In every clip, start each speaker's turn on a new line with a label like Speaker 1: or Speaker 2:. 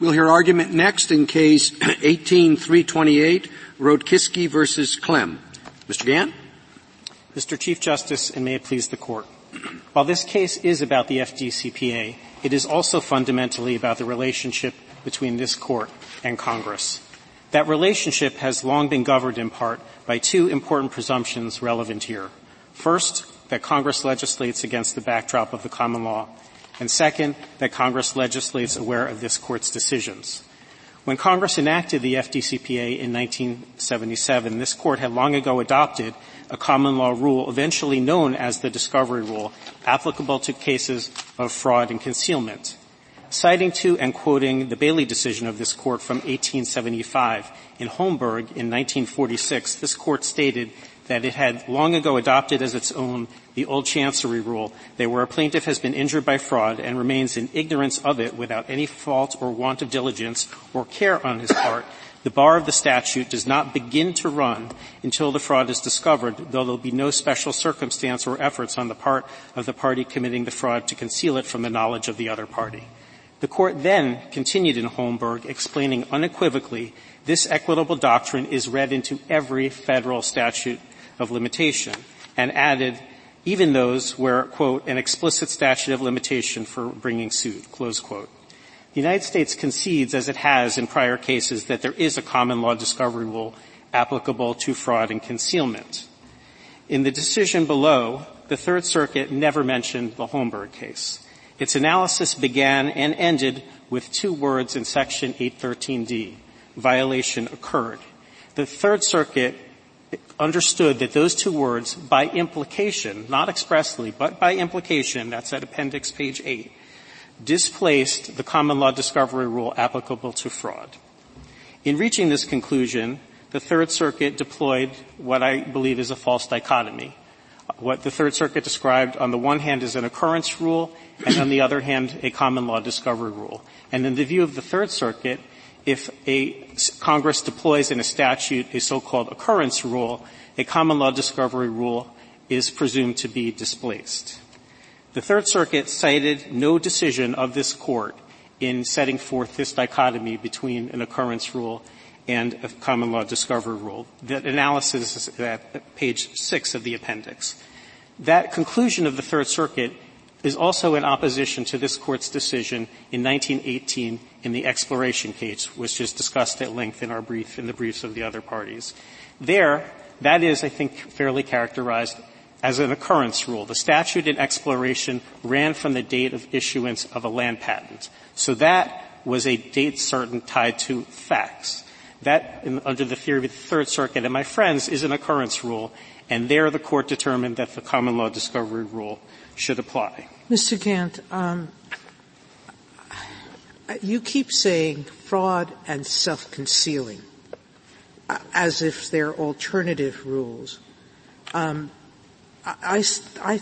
Speaker 1: We'll hear argument next in case 18328, Rotkiske versus Klemm. Mr. Gant?
Speaker 2: Mr. Chief Justice, and may it please the Court. While this case is about the FDCPA, it is also fundamentally about the relationship between this Court and Congress. That relationship has long been governed in part by two important presumptions relevant here. First, that Congress legislates against the backdrop of the common law, and second, that Congress legislates aware of this Court's decisions. When Congress enacted the FDCPA in 1977, this Court had long ago adopted a common law rule eventually known as the discovery rule, applicable to cases of fraud and concealment. Citing to and quoting the Bailey decision of this Court from 1875, in Holmberg in 1946, this Court stated that it had long ago adopted as its own the old chancery rule that where a plaintiff has been injured by fraud and remains in ignorance of it without any fault or want of diligence or care on his part, the bar of the statute does not begin to run until the fraud is discovered, though there will be no special circumstance or efforts on the part of the party committing the fraud to conceal it from the knowledge of the other party. The court then continued in Holmberg explaining unequivocally this equitable doctrine is read into every federal statute of limitation and added even those where, quote, an explicit statute of limitation for bringing suit, close quote. The United States concedes, as it has in prior cases, that there is a common law discovery rule applicable to fraud and concealment. In the decision below, the Third Circuit never mentioned the Holmberg case. Its analysis began and ended with two words in Section 813D, violation occurred. The Third Circuit understood that those two words, by implication, not expressly, but by implication, that's at appendix page 8, displaced the common law discovery rule applicable to fraud. In reaching this conclusion, the Third Circuit deployed what I believe is a false dichotomy. What the Third Circuit described on the one hand as an occurrence rule, and on the other hand a common law discovery rule. And in the view of the Third Circuit, if a Congress deploys in a statute a so-called occurrence rule, a common law discovery rule is presumed to be displaced. The Third Circuit cited no decision of this court in setting forth this dichotomy between an occurrence rule and a common law discovery rule. That analysis is at page 6 of the appendix. That conclusion of the Third Circuit is also in opposition to this court's decision in 1918 in the exploration case, which is discussed at length in our brief, in the briefs of the other parties. There, that is, I think, fairly characterized as an occurrence rule. The statute in exploration ran from the date of issuance of a land patent. So that was a date certain tied to facts. That, in, under the theory of the Third Circuit and my friends, is an occurrence rule, and there the court determined that the common law discovery rule should apply.
Speaker 3: Mr. Gant, um, you keep saying fraud and self-concealing as if they're alternative rules. Um, I, I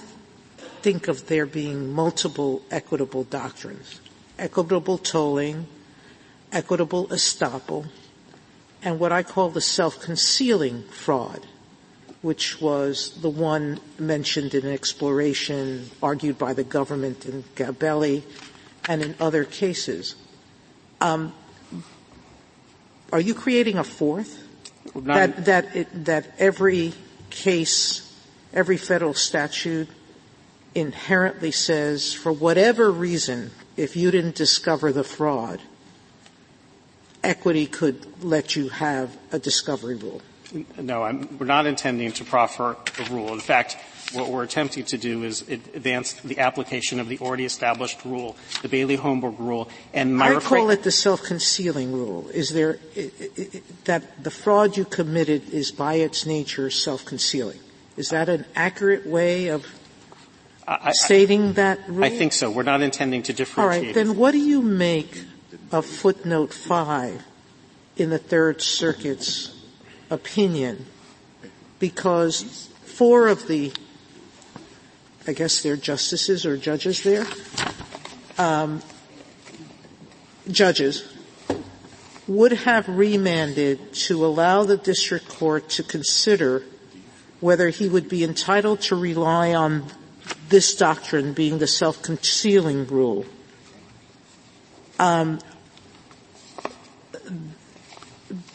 Speaker 3: think of there being multiple equitable doctrines. Equitable tolling, equitable estoppel, and what I call the self-concealing fraud, which was the one mentioned in exploration, argued by the government in Gabelli, and in other cases. Um, are you creating a fourth? That, that, it, that every case, every federal statute inherently says, for whatever reason, if you didn't discover the fraud, equity could let you have a discovery rule.
Speaker 2: No, I'm, we're not intending to proffer a rule. In fact, what we're attempting to do is advance the application of the already established rule, the Bailey-Holmberg rule, and my
Speaker 3: I call it the self-concealing rule. Is there it, it, that the fraud you committed is by its nature self-concealing? Is that an accurate way of I, stating that rule?
Speaker 2: I think so. We're not intending to differentiate.
Speaker 3: All right. Then what do you make of footnote five in the Third Circuit's opinion? Because four of the I guess they're justices or judges there, um, judges, would have remanded to allow the district court to consider whether he would be entitled to rely on this doctrine being the self-concealing rule. Um,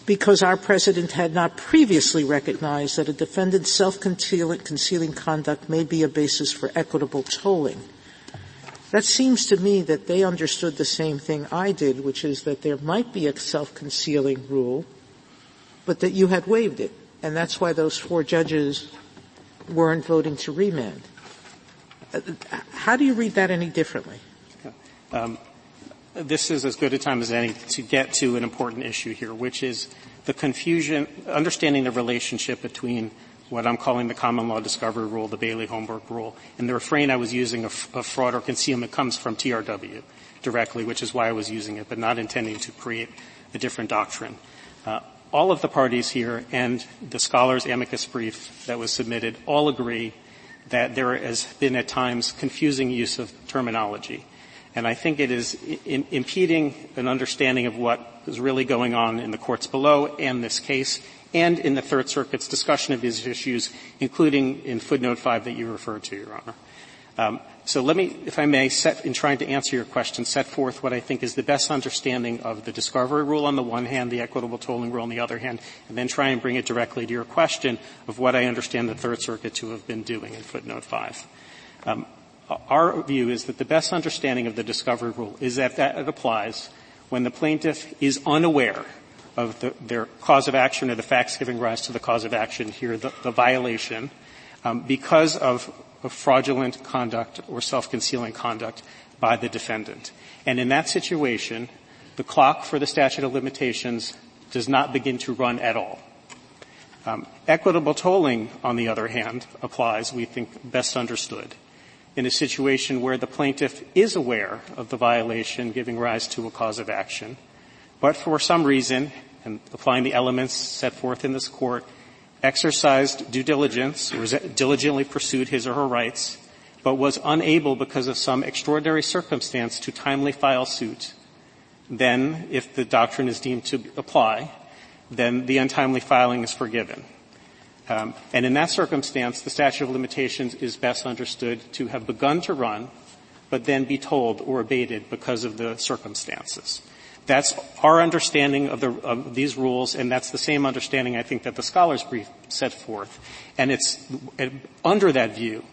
Speaker 3: because our president had not previously recognized that a defendant's self-concealing conduct may be a basis for equitable tolling. That seems to me that they understood the same thing I did, which is that there might be a self-concealing rule, but that you had waived it. And that's why those four judges weren't voting to remand. How do you read that any differently? Um,
Speaker 2: this is as good a time as any to get to an important issue here, which is the confusion, understanding the relationship between what I'm calling the common law discovery rule, the Bailey-Holmberg rule, and the refrain I was using of, of fraud or concealment comes from TRW directly, which is why I was using it, but not intending to create a different doctrine. Uh, all of the parties here and the scholars' amicus brief that was submitted all agree that there has been at times confusing use of terminology. And I think it is in, impeding an understanding of what is really going on in the courts below and this case and in the Third Circuit's discussion of these issues, including in footnote 5 that you referred to, Your Honor. Um, so let me, if I may, set, in trying to answer your question, set forth what I think is the best understanding of the discovery rule on the one hand, the equitable tolling rule on the other hand, and then try and bring it directly to your question of what I understand the Third Circuit to have been doing in footnote 5. Um, our view is that the best understanding of the discovery rule is that, that it applies when the plaintiff is unaware of the, their cause of action or the facts giving rise to the cause of action here, the, the violation, um, because of, of fraudulent conduct or self-concealing conduct by the defendant. And in that situation, the clock for the statute of limitations does not begin to run at all. Um, equitable tolling, on the other hand, applies, we think, best understood in a situation where the plaintiff is aware of the violation giving rise to a cause of action, but for some reason, and applying the elements set forth in this court, exercised due diligence or diligently pursued his or her rights, but was unable because of some extraordinary circumstance to timely file suit, then if the doctrine is deemed to apply, then the untimely filing is forgiven. Um, and in that circumstance, the statute of limitations is best understood to have begun to run, but then be told or abated because of the circumstances. That's our understanding of, the, of, these rules, and that's the same understanding I think that the scholars brief set forth. And it's under that view,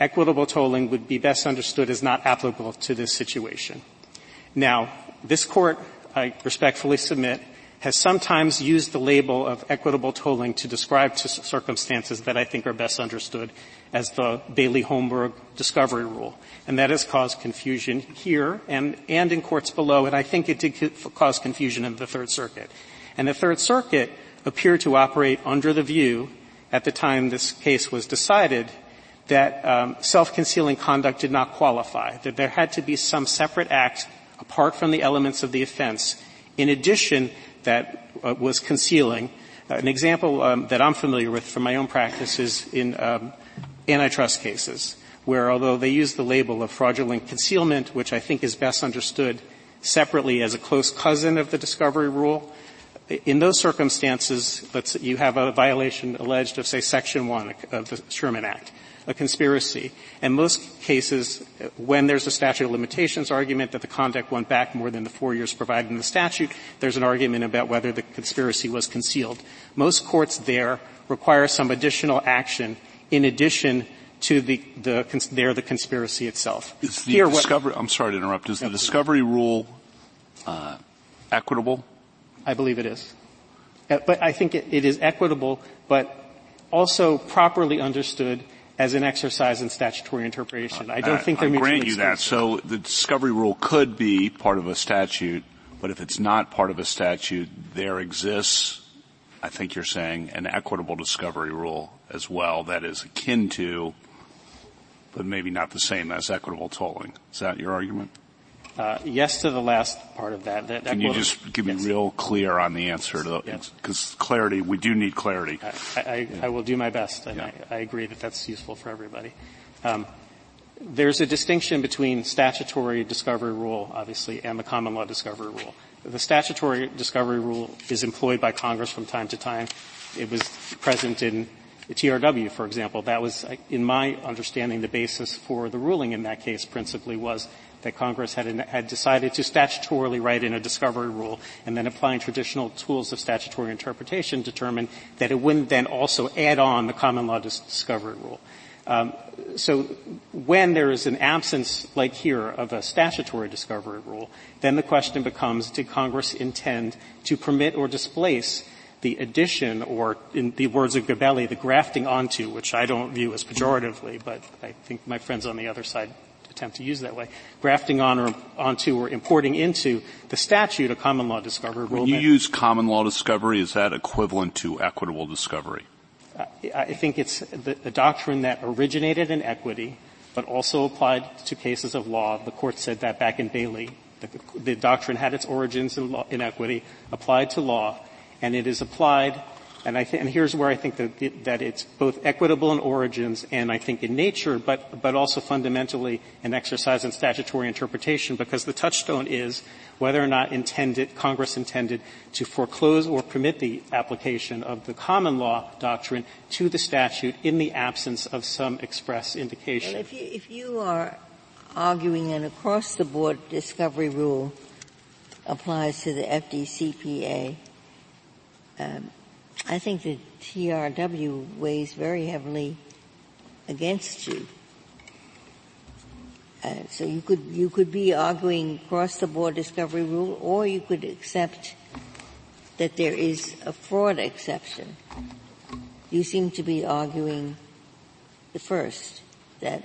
Speaker 2: equitable tolling would be best understood as not applicable to this situation. Now, this court, I respectfully submit, has sometimes used the label of equitable tolling to describe to circumstances that I think are best understood as the Bailey-Holmberg discovery rule. And that has caused confusion here and, and in courts below, and I think it did cause confusion in the Third Circuit. And the Third Circuit appeared to operate under the view at the time this case was decided that um, self-concealing conduct did not qualify, that there had to be some separate act apart from the elements of the offense in addition that uh, was concealing. Uh, an example um, that I'm familiar with from my own practice is in um, antitrust cases, where although they use the label of fraudulent concealment, which I think is best understood separately as a close cousin of the discovery rule, in those circumstances, let's, you have a violation alleged of, say, Section 1 of the Sherman Act a conspiracy. And most cases, when there's a statute of limitations argument that the conduct went back more than the four years provided in the statute, there's an argument about whether the conspiracy was concealed. Most courts there require some additional action in addition to the, the there the conspiracy itself.
Speaker 4: Is the Here, discovery, what, I'm sorry to interrupt. Is no, the discovery rule uh, equitable?
Speaker 2: I believe it is. Uh, but I think it, it is equitable, but also properly understood as an exercise in statutory interpretation. I don't think they're
Speaker 4: I
Speaker 2: mutually
Speaker 4: grant you that. So the discovery rule could be part of a statute, but if it's not part of a statute, there exists, I think you're saying, an equitable discovery rule as well that is akin to, but maybe not the same as equitable tolling. Is that your argument?
Speaker 2: Uh, yes to the last part of that. that
Speaker 4: Can you just give me real clear on the answer to because yes. clarity, we do need clarity.
Speaker 2: I, I, yeah. I will do my best, and yeah. I, I, agree that that's useful for everybody. Um, there's a distinction between statutory discovery rule, obviously, and the common law discovery rule. The statutory discovery rule is employed by Congress from time to time. It was present in the TRW, for example. That was, in my understanding, the basis for the ruling in that case principally was that Congress had, had decided to statutorily write in a discovery rule and then applying traditional tools of statutory interpretation determined that it wouldn't then also add on the common law discovery rule. Um, so when there is an absence, like here, of a statutory discovery rule, then the question becomes, did Congress intend to permit or displace the addition, or in the words of Gabelli, the grafting onto, which I don't view as pejoratively, but I think my friends on the other side attempt to use that way, grafting on or onto or importing into the statute a common law discovery rule.
Speaker 4: When you use common law discovery, is that equivalent to equitable discovery?
Speaker 2: I think it's the, the doctrine that originated in equity, but also applied to cases of law. The court said that back in Bailey. The, the doctrine had its origins in, law, in equity, applied to law, and it is applied and, and here's where I think that, that, it's both equitable in origins and I think in nature, but, but also fundamentally an exercise in statutory interpretation because the touchstone is whether or not intended, Congress intended to foreclose or permit the application of the common law doctrine to the statute in the absence of some express indication.
Speaker 5: Well, if, you, if you are arguing an across-the-board discovery rule applies to the FDCPA, um, I think the TRW weighs very heavily against you. Uh, so you could you could be arguing across the board discovery rule, or you could accept that there is a fraud exception. You seem to be arguing the first that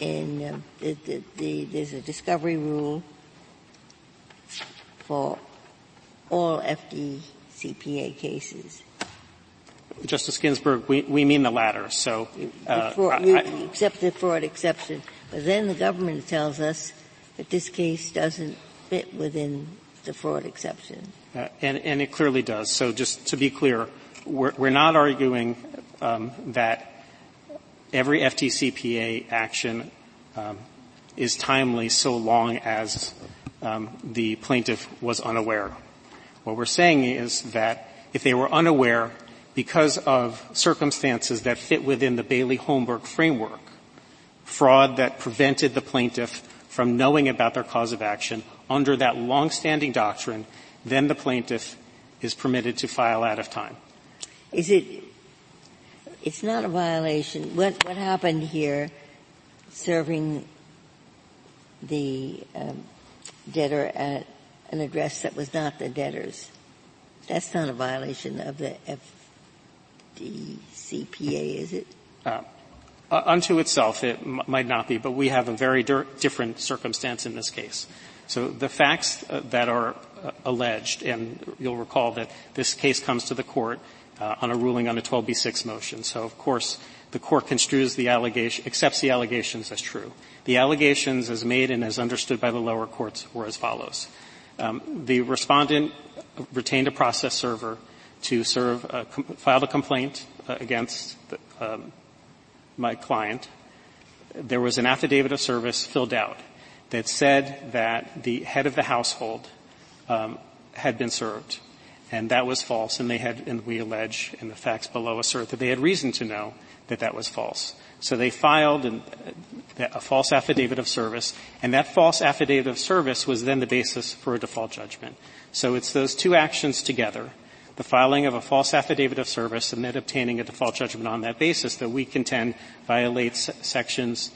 Speaker 5: in uh, the, the, the, there's a discovery rule for all FDCPA cases.
Speaker 2: Justice Ginsburg, we, we mean the latter. So,
Speaker 5: uh, the fraud, I, I, accept the fraud exception. But then the government tells us that this case doesn't fit within the fraud exception.
Speaker 2: Uh, and, and, it clearly does. So just to be clear, we're, we're not arguing um, that every FDCPA action um, is timely so long as um, the plaintiff was unaware. What we're saying is that if they were unaware because of circumstances that fit within the Bailey-Holmberg framework, fraud that prevented the plaintiff from knowing about their cause of action under that long-standing doctrine, then the plaintiff is permitted to file out of time.
Speaker 5: Is it, it's not a violation. What, what happened here, serving the um, debtor at an address that was not the debtor's, that's not a violation of the FDCPA, is it? Uh,
Speaker 2: uh, unto itself, it m- might not be, but we have a very dir- different circumstance in this case. So the facts uh, that are uh, alleged, and you'll recall that this case comes to the court uh, on a ruling on a 12b6 motion. So of course, the court construes the allegation, accepts the allegations as true. The allegations as made and as understood by the lower courts were as follows. Um, the respondent retained a process server to serve, com- filed a complaint uh, against the, um, my client, there was an affidavit of service filled out that said that the head of the household um, had been served, and that was false. And they had, and we allege, and the facts below assert that they had reason to know that that was false. So they filed an, a false affidavit of service, and that false affidavit of service was then the basis for a default judgment. So it's those two actions together the filing of a false affidavit of service and then obtaining a default judgment on that basis that we contend violates sections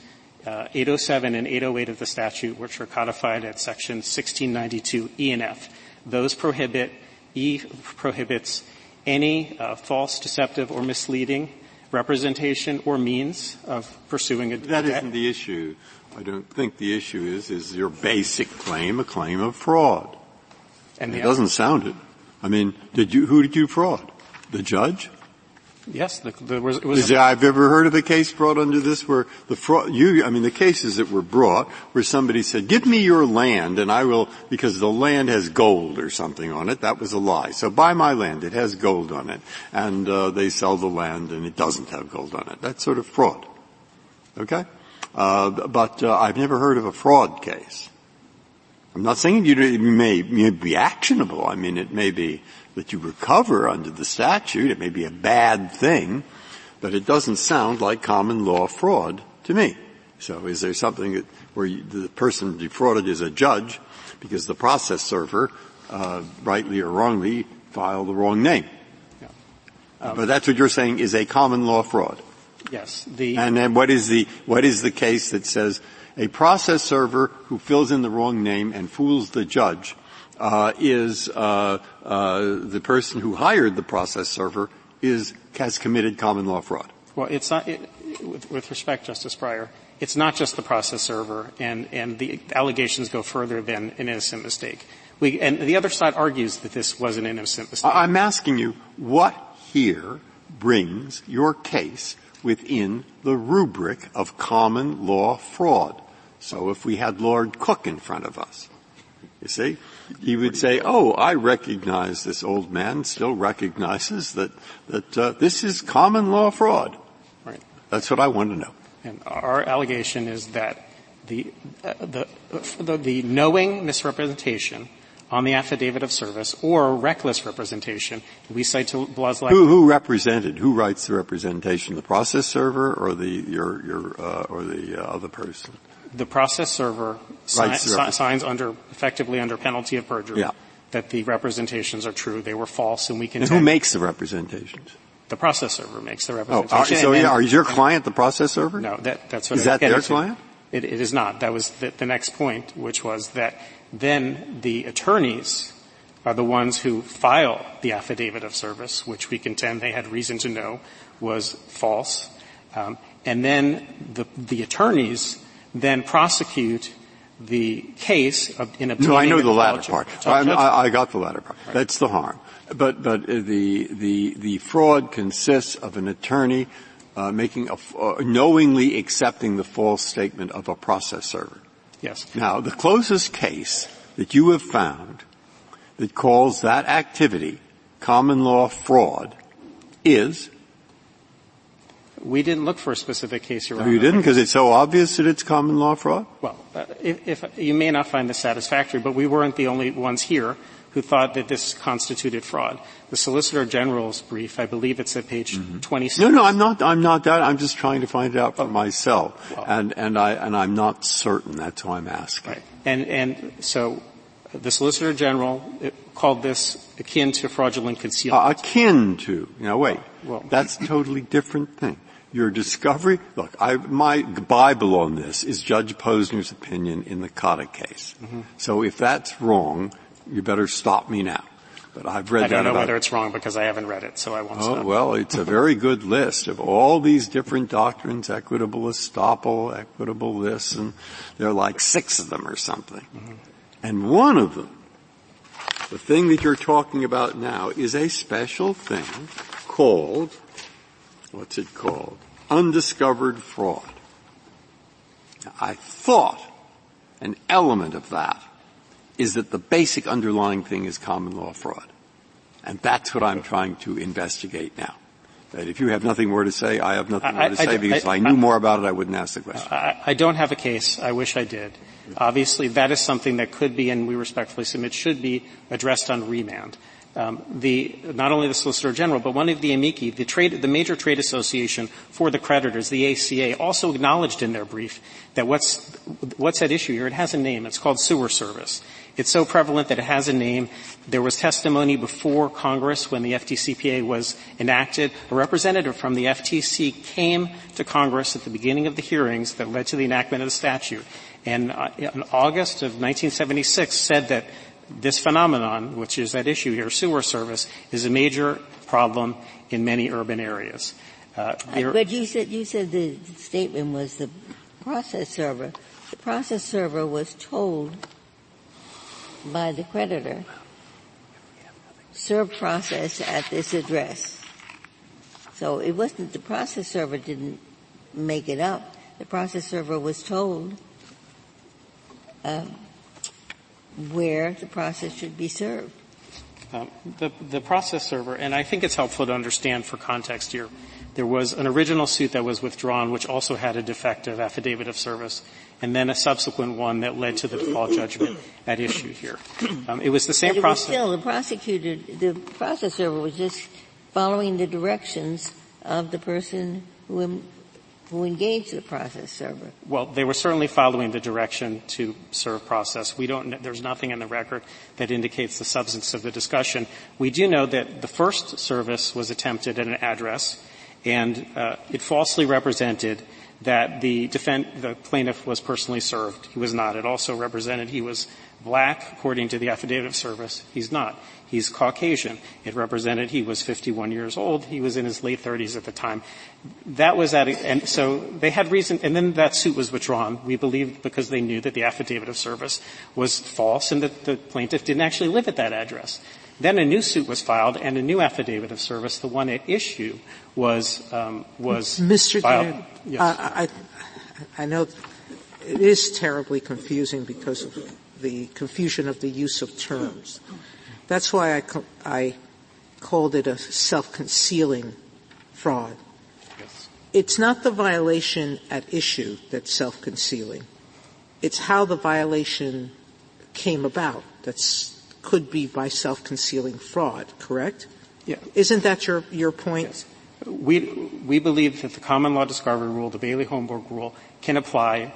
Speaker 2: uh, 807 and 808 of the statute, which are codified at section 1692 E and F. Those prohibit, E prohibits any uh, false, deceptive, or misleading representation or means of pursuing a
Speaker 6: That isn't the issue. I don't think the issue is, is your basic claim a claim of fraud? And it doesn't sound it. I mean, did you, who did you fraud? The judge?
Speaker 2: Yes, the, the, was, was
Speaker 6: there, I've ever heard of a case brought under this where the fraud, you, I mean the cases that were brought where somebody said, give me your land and I will, because the land has gold or something on it, that was a lie. So buy my land, it has gold on it. And, uh, they sell the land and it doesn't have gold on it. That's sort of fraud. Okay? Uh, but, uh, I've never heard of a fraud case. I'm not saying you may, may be actionable. I mean, it may be that you recover under the statute. It may be a bad thing, but it doesn't sound like common law fraud to me. So is there something that, where you, the person defrauded is a judge because the process server, uh, rightly or wrongly, filed the wrong name?
Speaker 2: Yeah.
Speaker 6: Um, but that's what you're saying is a common law fraud.
Speaker 2: Yes. The
Speaker 6: and then what is the what is the case that says a process server who fills in the wrong name and fools the judge is uh, uh, the person who hired the process server is has committed common law fraud.
Speaker 2: Well, it's not. It, with, with, respect, Justice Breyer, it's not just the process server, and and the allegations go further than an innocent mistake. We, and the other side argues that this was an innocent mistake.
Speaker 6: I'm asking you what here brings your case within the rubric of common law fraud. So if we had Lord Coke in front of us, you see, he would say, "Oh, I recognize this old man still recognizes that that uh, this is common law fraud."
Speaker 2: Right.
Speaker 6: That's what I want to know.
Speaker 2: And our allegation is that the uh, the, the the knowing misrepresentation on the affidavit of service or reckless representation. We cite to laws like
Speaker 6: who, who represented? Who writes the representation? The process server or the your your uh, or the uh, other person?
Speaker 2: The process server si- si- signs under effectively under penalty of perjury
Speaker 6: yeah.
Speaker 2: that the representations are true. They were false, and we can.
Speaker 6: And who makes the representations?
Speaker 2: The process server makes the
Speaker 6: Oh, are, so yeah, are your client the process server?
Speaker 2: No, that, that's what
Speaker 6: is that their client?
Speaker 2: It, it is not. That was the, the next point, which was that then the attorneys are the ones who file the affidavit of service, which we contend they had reason to know was false. Um, and then the, the attorneys then prosecute the case of, in obtaining.
Speaker 6: No, I know the latter part. I, I, got the latter part. Right. That's the harm. But but the the the fraud consists of an attorney uh, making a uh, knowingly accepting the false statement of a process server.
Speaker 2: Yes.
Speaker 6: Now, the closest case that you have found that calls that activity common law fraud is
Speaker 2: we didn't look for a specific case, Your
Speaker 6: Honor. You didn't because it's so obvious that it's common law fraud?
Speaker 2: Well, uh, if, if, you may not find this satisfactory, but we weren't the only ones here who thought that this constituted fraud. The Solicitor General's brief, I believe it's at page mm-hmm. 26.
Speaker 6: No, no, I'm not, I'm not that. I'm just trying to find it out for oh. myself. Well, and, and I, and I'm not certain. That's why I'm asking.
Speaker 2: Right. And, and so the Solicitor General called this akin to fraudulent concealment.
Speaker 6: Uh, akin to. Now wait. Well, that's a totally different thing. Your discovery, look, I, my Bible on this is Judge Posner's opinion in the Kotick case. Mm-hmm. So if that's wrong, you better stop me now. But I've read that
Speaker 2: I don't
Speaker 6: know
Speaker 2: whether it's wrong because I haven't read it, so I won't
Speaker 6: oh,
Speaker 2: stop.
Speaker 6: Well, it's a very good list of all these different doctrines, equitable estoppel, equitable this, and there are like six of them or something. Mm-hmm. And one of them, the thing that you're talking about now, is a special thing called, what's it called? Undiscovered fraud. Now, I thought an element of that is that the basic underlying thing is common law fraud. And that's what I'm trying to investigate now. That if you have nothing more to say, I have nothing more to say I, because if I, knew more about it, I wouldn't ask the question.
Speaker 2: I, don't have a case. I wish I did. Obviously, that is something that could be, and we respectfully submit, should be addressed on remand. Um, the, not only the Solicitor General, but one of the amici, the, trade, the major trade association for the creditors, the ACA, also acknowledged in their brief that what's, what's at issue here, it has a name. It's called sewer service. It's so prevalent that it has a name. There was testimony before Congress when the FDCPA was enacted. A representative from the FTC came to Congress at the beginning of the hearings that led to the enactment of the statute. And uh, in August of 1976 said that this phenomenon, which is at issue here, sewer service, is a major problem in many urban areas.
Speaker 5: Uh, but you said you said the statement was the process server. The process server was told by the creditor, serve process at this address. So it wasn't the process server didn't make it up. The process server was told uh, where the process should be served.
Speaker 2: Um, the, the process server, and I think it's helpful to understand for context here, there was an original suit that was withdrawn which also had a defective affidavit of service and then a subsequent one that led to the default judgment at issue here. Um, it was the same process.
Speaker 5: still, the prosecutor, the process server was just following the directions of the person who who engaged the process server.
Speaker 2: Well, they were certainly following the direction to serve process. We don't, there's nothing in the record that indicates the substance of the discussion. We do know that the first service was attempted at an address, and uh, it falsely represented that the defend, the plaintiff was personally served. He was not. It also represented he was black, according to the affidavit of service. He's not. He's Caucasian. It represented he was 51 years old. He was in his late 30s at the time. That was at, a, and so they had reason, and then that suit was withdrawn. We believe because they knew that the affidavit of service was false and that the plaintiff didn't actually live at that address. Then a new suit was filed and a new affidavit of service, the one at issue, was um, was
Speaker 3: Mr.
Speaker 2: filed.
Speaker 3: yes. I, I, I know it is terribly confusing because of the confusion of the use of terms. That's why I, I called it a self-concealing fraud.
Speaker 2: Yes.
Speaker 3: It's not the violation at issue that's self-concealing. It's how the violation came about that's could be by self-concealing fraud, correct?
Speaker 2: Yeah.
Speaker 3: Isn't that your, your point?
Speaker 2: Yes. We, we believe that the common law discovery rule, the Bailey-Holmberg rule, can apply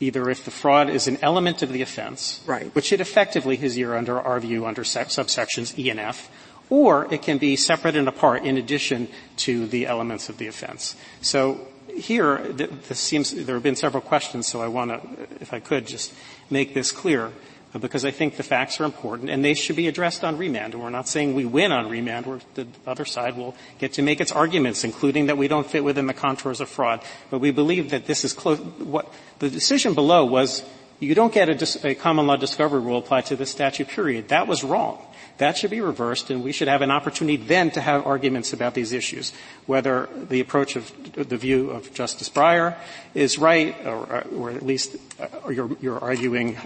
Speaker 2: either if the fraud is an element of the offense,
Speaker 3: right.
Speaker 2: which it effectively is here under our view under subsections E and F, or it can be separate and apart in addition to the elements of the offense. So here, this seems, there have been several questions, so I want to, if I could, just make this clear because I think the facts are important and they should be addressed on remand. And we're not saying we win on remand. We're, the other side will get to make its arguments, including that we don't fit within the contours of fraud. But we believe that this is close. What the decision below was you don't get a, a common law discovery rule applied to this statute. Period. That was wrong. That should be reversed, and we should have an opportunity then to have arguments about these issues, whether the approach of the view of Justice Breyer is right, or, or at least or you're, you're arguing,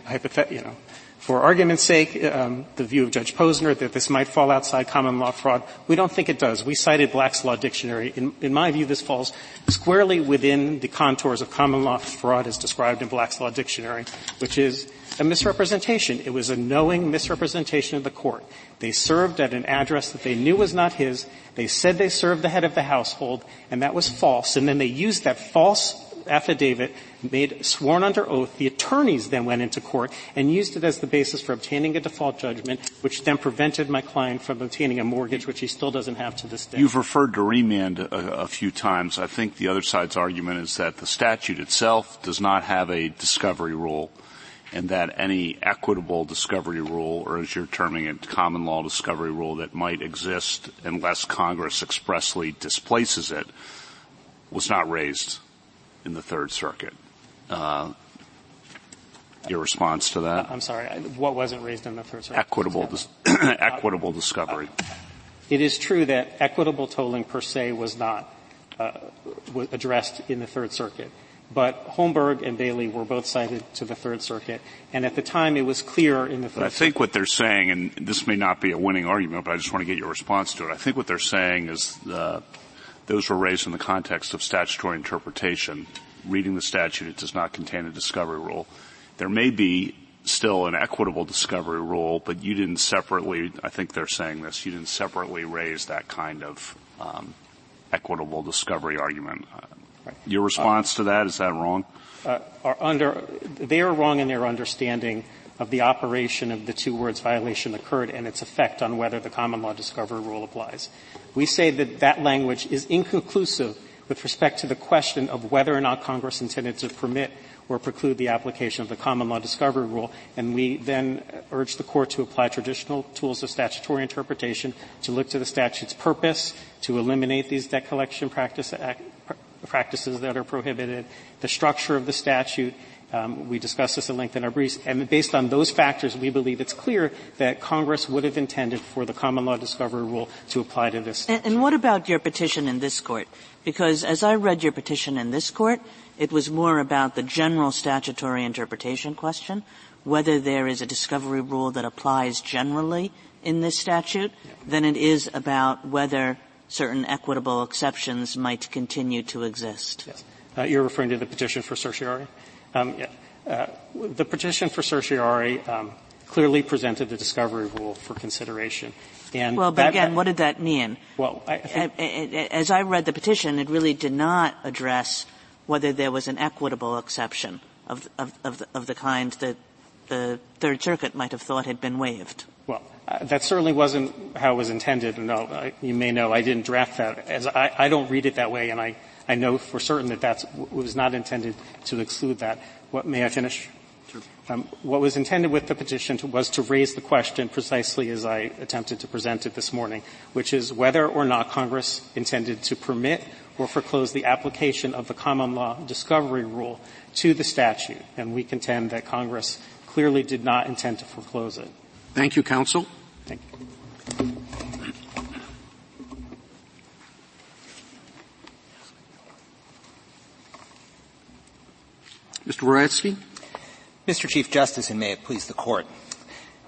Speaker 2: you know, for argument's sake, um, the view of Judge Posner that this might fall outside common law fraud. We don't think it does. We cited Black's Law Dictionary. In, in, my view, this falls squarely within the contours of common law fraud as described in Black's Law Dictionary, which is a misrepresentation. It was a knowing misrepresentation of the court. They served at an address that they knew was not his. They said they served the head of the household, and that was false. And then they used that false affidavit made sworn under oath. The attorneys then went into court and used it as the basis for obtaining a default judgment, which then prevented my client from obtaining a mortgage, which he still doesn't have to this day.
Speaker 4: You've referred to remand a, a few times. I think the other side's argument is that the statute itself does not have a discovery rule and that any equitable discovery rule, or as you're terming it, common law discovery rule that might exist unless Congress expressly displaces it, was not raised in the Third Circuit. Uh, your response to that?
Speaker 2: I'm sorry. What wasn't raised in the Third Circuit?
Speaker 4: Equitable, dis- equitable discovery.
Speaker 2: It is true that equitable tolling per se was not uh, addressed in the Third Circuit. But Holmberg and Bailey were both cited to the Third Circuit, and at the time it was clear in the Third
Speaker 4: but I think what they're saying, and this may not be a winning argument, but I just want to get your response to it. I think what they're saying is uh, those were raised in the context of statutory interpretation. Reading the statute, it does not contain a discovery rule. There may be still an equitable discovery rule, but you didn't separately, I think they're saying this, you didn't separately raise that kind of um, equitable discovery argument. Your response to that, is that wrong?
Speaker 2: Uh, are under, they are wrong in their understanding of the operation of the two words violation occurred and its effect on whether the common law discovery rule applies. We say that that language is inconclusive with respect to the question of whether or not Congress intended to permit or preclude the application of the common law discovery rule, and we then urge the court to apply traditional tools of statutory interpretation to look to the statute's purpose, to eliminate these debt collection practice, practices that are prohibited, the structure of the statute, um, we discussed this at length in our briefs, and based on those factors, we believe it's clear that Congress would have intended for the common law discovery rule to apply to this.
Speaker 7: And, and, what about your petition in this court? Because as I read your petition in this court, it was more about the general statutory interpretation question, whether there is a discovery rule that applies generally in this statute, than it is about whether certain equitable exceptions might continue to exist.
Speaker 2: Yes. Uh, you're referring to the petition for certiorari? Um, yeah. uh, the petition for certiorari um, clearly presented the discovery rule for consideration. And
Speaker 7: well, but that, again, what did that mean?
Speaker 2: Well, I, I
Speaker 7: as I read the petition, it really did not address whether there was an equitable exception of, of, of, the, of the kind that the Third Circuit might have thought had been waived.
Speaker 2: Well, that certainly wasn't how it was intended. No, uh, you may know I didn't draft that. As I, I don't read it that way, and I, I know for certain that that was not intended to exclude that. What may I finish? Um, what was intended with the petition to, was to raise the question precisely as I attempted to present it this morning, which is whether or not Congress intended to permit or foreclose the application of the common law discovery rule to the statute. And we contend that Congress clearly did not intend to foreclose it.
Speaker 1: Thank you, counsel.
Speaker 2: Thank you.
Speaker 1: Mr. Dvoretzky?
Speaker 8: Mr. Chief Justice, and may it please the Court.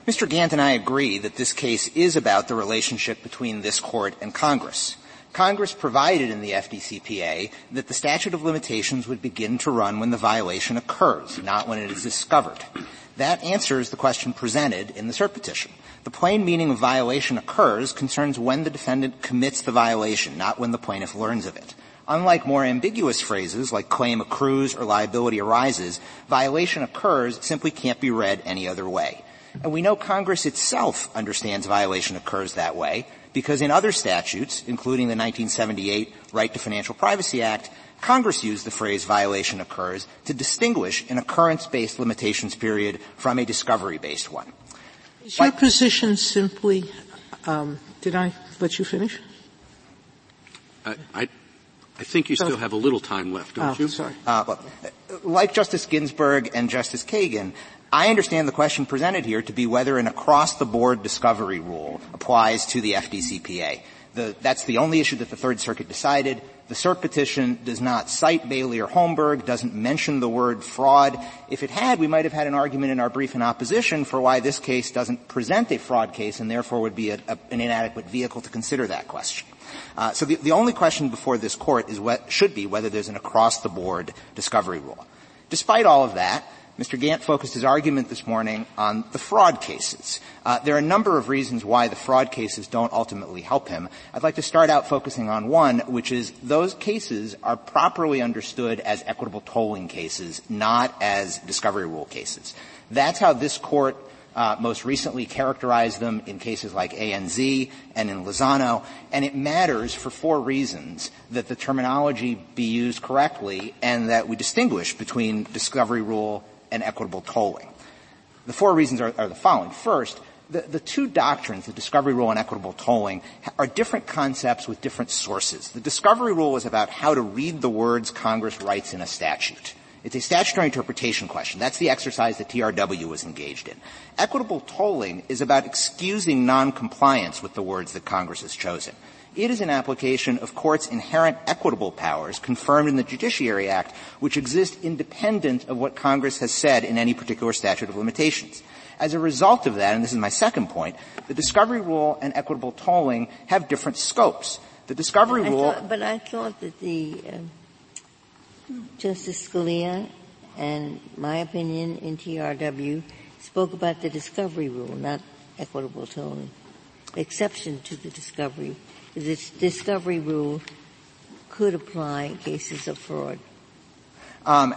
Speaker 8: Mr. Gant and I agree that this case is about the relationship between this Court and Congress. Congress provided in the FDCPA that the statute of limitations would begin to run when the violation occurs, not when it is discovered. That answers the question presented in the cert petition. The plain meaning of violation occurs concerns when the defendant commits the violation, not when the plaintiff learns of it. Unlike more ambiguous phrases like claim accrues or liability arises, violation occurs simply can't be read any other way. And we know Congress itself understands violation occurs that way because in other statutes, including the 1978 Right to Financial Privacy Act, Congress used the phrase violation occurs to distinguish an occurrence-based limitations period from a discovery-based one.
Speaker 3: Is your position simply, um, did I let you finish?
Speaker 1: I, I, I think you still have a little time left, don't
Speaker 3: oh,
Speaker 1: you?
Speaker 3: sorry.
Speaker 8: Uh, like Justice Ginsburg and Justice Kagan, I understand the question presented here to be whether an across-the-board discovery rule applies to the FDCPA. The, that's the only issue that the Third Circuit decided. The cert petition does not cite Bailey or Holmberg, doesn't mention the word fraud. If it had, we might have had an argument in our brief in opposition for why this case doesn't present a fraud case and therefore would be a, a, an inadequate vehicle to consider that question. Uh, so the, the only question before this court is what should be whether there's an across-the-board discovery rule. Despite all of that, Mr. Gant focused his argument this morning on the fraud cases. Uh, there are a number of reasons why the fraud cases don't ultimately help him. I'd like to start out focusing on one, which is those cases are properly understood as equitable tolling cases, not as discovery rule cases. That's how this court uh, most recently characterized them in cases like ANZ and in Lozano, and it matters for four reasons that the terminology be used correctly and that we distinguish between discovery rule and equitable tolling. The four reasons are, are the following. First, the, the, two doctrines, the discovery rule and equitable tolling, are different concepts with different sources. The discovery rule is about how to read the words Congress writes in a statute. It's a statutory interpretation question. That's the exercise that TRW was engaged in. Equitable tolling is about excusing noncompliance with the words that Congress has chosen. It is an application of courts' inherent equitable powers confirmed in the Judiciary Act, which exist independent of what Congress has said in any particular statute of limitations. As a result of that, and this is my second point, the discovery rule and equitable tolling have different scopes. The discovery
Speaker 5: I
Speaker 8: rule.
Speaker 5: Thought, but I thought that the uh, Justice Scalia and my opinion in TRW spoke about the discovery rule, not equitable tolling. Exception to the discovery this discovery rule could apply in cases of fraud?
Speaker 8: Um,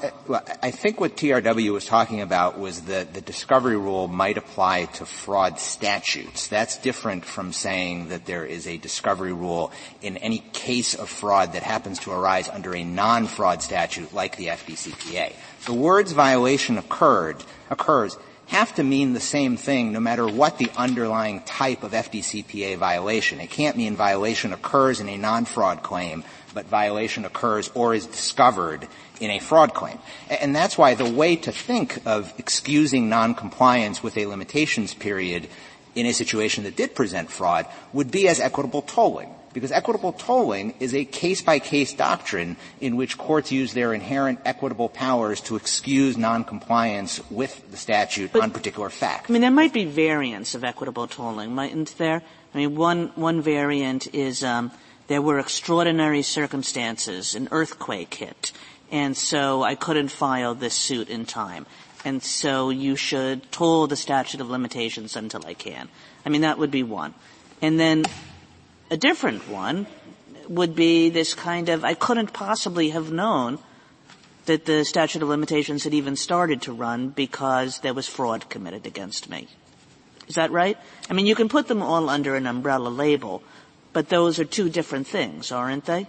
Speaker 8: I think what TRW was talking about was that the discovery rule might apply to fraud statutes. That's different from saying that there is a discovery rule in any case of fraud that happens to arise under a non-fraud statute like the FDCPA. The words violation occurred, occurs have to mean the same thing no matter what the underlying type of FDCPA violation. It can't mean violation occurs in a non-fraud claim, but violation occurs or is discovered in a fraud claim. And that's why the way to think of excusing noncompliance with a limitations period in a situation that did present fraud would be as equitable tolling because equitable tolling is a case-by-case doctrine in which courts use their inherent equitable powers to excuse noncompliance with the statute but, on particular facts.
Speaker 7: I mean, there might be variants of equitable tolling, mightn't there? I mean, one one variant is um, there were extraordinary circumstances, an earthquake hit, and so I couldn't file this suit in time, and so you should toll the statute of limitations until I can. I mean, that would be one. And then a different one would be this kind of, I couldn't possibly have known that the statute of limitations had even started to run because there was fraud committed against me. Is that right? I mean, you can put them all under an umbrella label, but those are two different things, aren't they?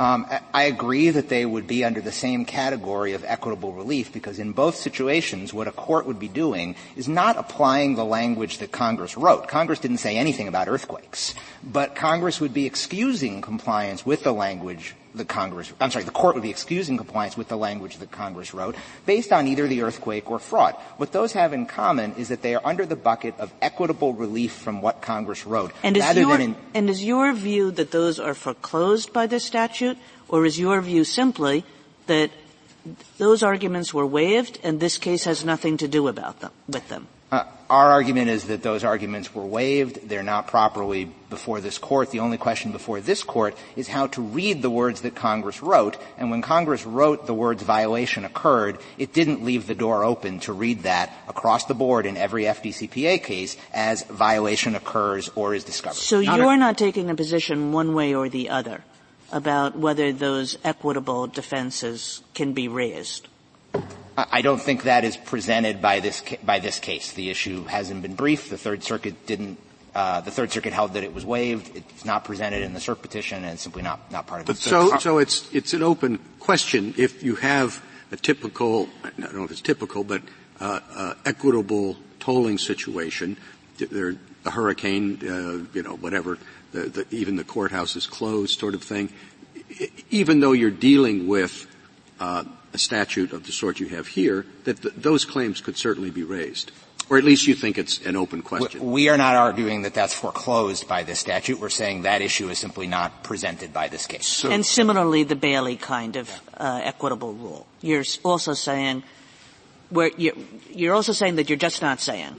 Speaker 8: Um, I agree that they would be under the same category of equitable relief because in both situations, what a court would be doing is not applying the language that Congress wrote. Congress didn't say anything about earthquakes, but Congress would be excusing compliance with the language the Congress, I'm sorry, the court would be excusing compliance with the language that Congress wrote based on either the earthquake or fraud. What those have in common is that they are under the bucket of equitable relief from what Congress wrote.
Speaker 7: And is, your, and is your view that those are foreclosed by this statute, or is your view simply that those arguments were waived and this case has nothing to do about them, with them?
Speaker 8: Uh, our argument is that those arguments were waived. They're not properly before this court. The only question before this court is how to read the words that Congress wrote. And when Congress wrote the words violation occurred, it didn't leave the door open to read that across the board in every FDCPA case as violation occurs or is discovered.
Speaker 7: So you're not taking a position one way or the other about whether those equitable defenses can be raised?
Speaker 8: I don't think that is presented by this by this case. The issue hasn't been briefed. The Third Circuit didn't. Uh, the Third Circuit held that it was waived. It's not presented in the cert petition, and it's simply not not part of
Speaker 1: but
Speaker 8: it.
Speaker 1: So, so it's it's an open question. If you have a typical, I don't know if it's typical, but uh, uh, equitable tolling situation, there a hurricane, uh, you know, whatever, the, the, even the courthouse is closed, sort of thing. Even though you're dealing with uh, a statute of the sort you have here, that th- those claims could certainly be raised. Or at least you think it's an open question.
Speaker 8: We are not arguing that that's foreclosed by this statute. We're saying that issue is simply not presented by this case.
Speaker 7: So, and similarly, the Bailey kind of uh, equitable rule. You're also saying, where you're, you're also saying that you're just not saying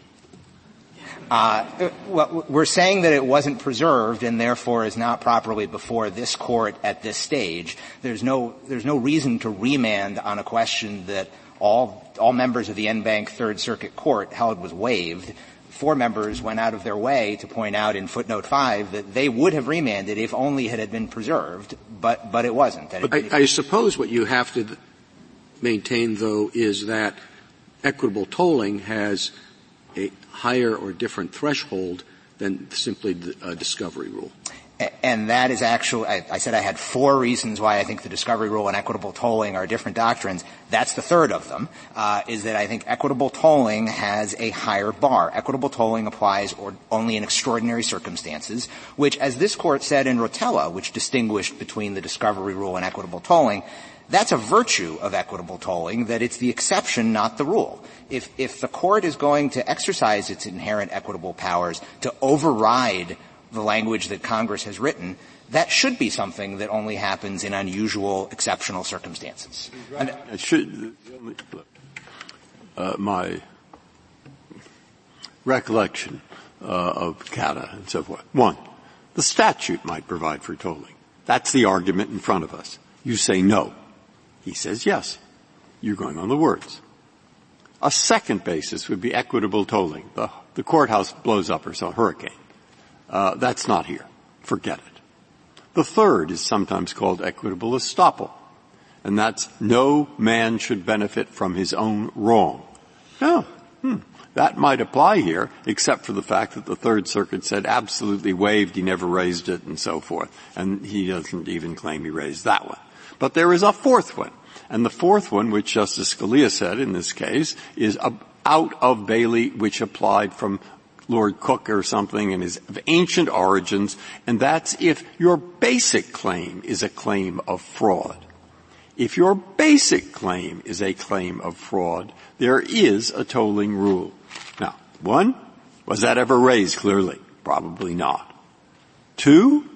Speaker 8: uh, we're saying that it wasn't preserved and therefore is not properly before this court at this stage. There's no, there's no reason to remand on a question that all, all members of the en banc Third Circuit Court held was waived. Four members went out of their way to point out in footnote five that they would have remanded if only it had been preserved, but, but it wasn't.
Speaker 1: But I, I suppose what you have to maintain, though, is that equitable tolling has a higher or different threshold than simply the discovery rule.
Speaker 8: And that is actually, I, I, said I had four reasons why I think the discovery rule and equitable tolling are different doctrines. That's the third of them, uh, is that I think equitable tolling has a higher bar. Equitable tolling applies or only in extraordinary circumstances, which, as this court said in Rotella, which distinguished between the discovery rule and equitable tolling, that's a virtue of equitable tolling, that it's the exception, not the rule. If, if the court is going to exercise its inherent equitable powers to override the language that Congress has written, that should be something that only happens in unusual, exceptional circumstances.
Speaker 6: Right. should, uh, my recollection uh, of Cada and so forth. One, the statute might provide for tolling. That's the argument in front of us. You say no. He says yes. You're going on the words. A second basis would be equitable tolling. The, the courthouse blows up or so, hurricane. Uh, that's not here. Forget it. The third is sometimes called equitable estoppel. And that's no man should benefit from his own wrong. No. Hmm. That might apply here, except for the fact that the Third Circuit said absolutely waived, he never raised it, and so forth. And he doesn't even claim he raised that one. But there is a fourth one. And the fourth one, which Justice Scalia said in this case, is out of Bailey, which applied from Lord Coke or something and is of ancient origins, and that's if your basic claim is a claim of fraud. If your basic claim is a claim of fraud, there is a tolling rule. Now, one, was that ever raised clearly? Probably not. Two,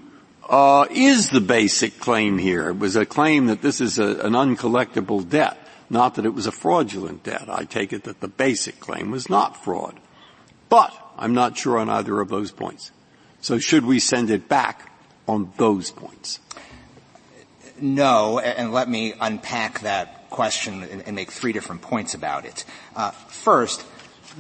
Speaker 6: uh, is the basic claim here. It was a claim that this is a, an uncollectible debt, not that it was a fraudulent debt. I take it that the basic claim was not fraud. But I'm not sure on either of those points. So should we send it back on those points?
Speaker 8: No, and let me unpack that question and, make three different points about it. Uh, first,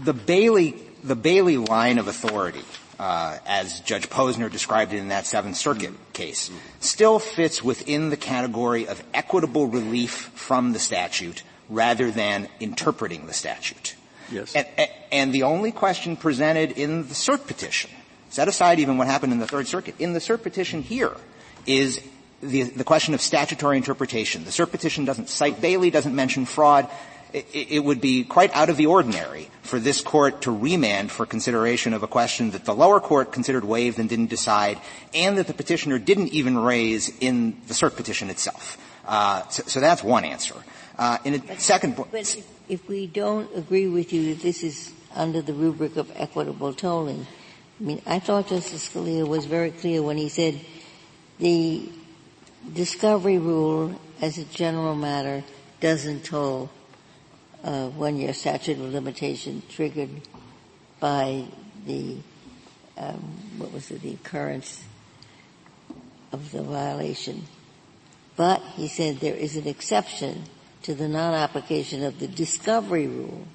Speaker 8: the Bailey the Bailey line of authority uh, as Judge Posner described it in that Seventh Circuit case, still fits within the category of equitable relief from the statute rather than interpreting the statute.
Speaker 1: Yes.
Speaker 8: And, and the only question presented in the cert petition, set aside even what happened in the Third Circuit, in the cert petition here is the, the question of statutory interpretation. The cert petition doesn't cite Bailey, doesn't mention fraud. It, it would be quite out of the ordinary for this court to remand for consideration of a question that the lower court considered waived and didn't decide, and that the petitioner didn't even raise in the cert petition itself. Uh, so, so, that's one answer. Uh, in a second,
Speaker 5: but if, we don't agree with you that this is under the rubric of equitable tolling, I mean, I thought Justice Scalia was very clear when he said the discovery rule, as a general matter, doesn't toll one-year statute of limitation triggered by the um, what was it, the occurrence of the violation. But he said there is an exception to the non-application of the discovery rule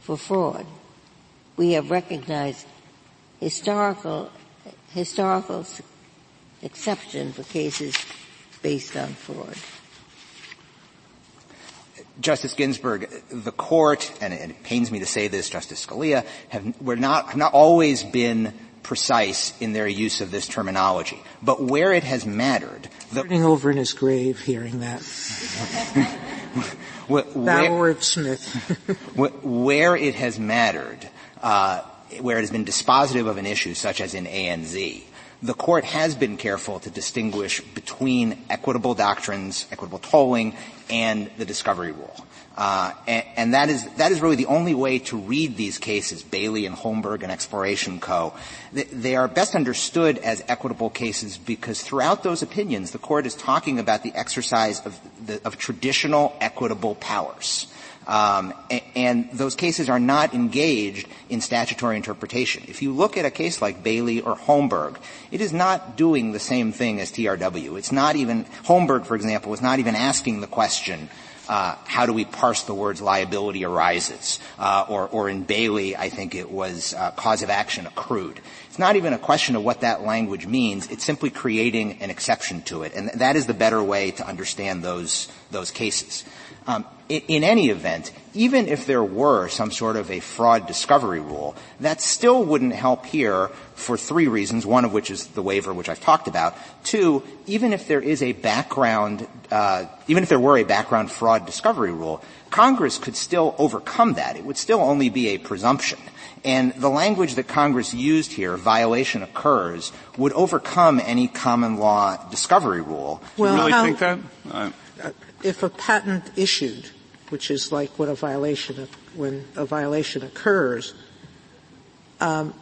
Speaker 5: for fraud. We have recognized historical historical exception for cases based on fraud.
Speaker 8: Justice Ginsburg, the court, and it pains me to say this, Justice Scalia, have, were not, have not always been precise in their use of this terminology. But where it has mattered,
Speaker 3: the turning over in his grave, hearing that.
Speaker 8: where,
Speaker 3: Smith.
Speaker 8: where it has mattered, uh, where it has been dispositive of an issue, such as in ANZ, the court has been careful to distinguish between equitable doctrines, equitable tolling, and the discovery rule. Uh, and, and, that is that is really the only way to read these cases, Bailey and Holmberg and Exploration Co. They, are best understood as equitable cases because throughout those opinions, the court is talking about the exercise of, the, of traditional equitable powers. Um, and, those cases are not engaged in statutory interpretation. If you look at a case like Bailey or Holmberg, it is not doing the same thing as TRW. It's not even Holmberg, for example, is not even asking the question. Uh, how do we parse the words liability arises? Uh, or, or in Bailey, I think it was uh, cause of action accrued. It's not even a question of what that language means. It's simply creating an exception to it, and that is the better way to understand those those cases. Um, in, in any event, even if there were some sort of a fraud discovery rule, that still wouldn't help here for three reasons, one of which is the waiver, which I've talked about. Two, even if there is a background, uh, even if there were a background fraud discovery rule, Congress could still overcome that. It would still only be a presumption. And the language that Congress used here, violation occurs, would overcome any common law discovery rule.
Speaker 4: Well, you really how, think that? Uh,
Speaker 3: if a patent issued, which is like when a violation when a violation occurs, um,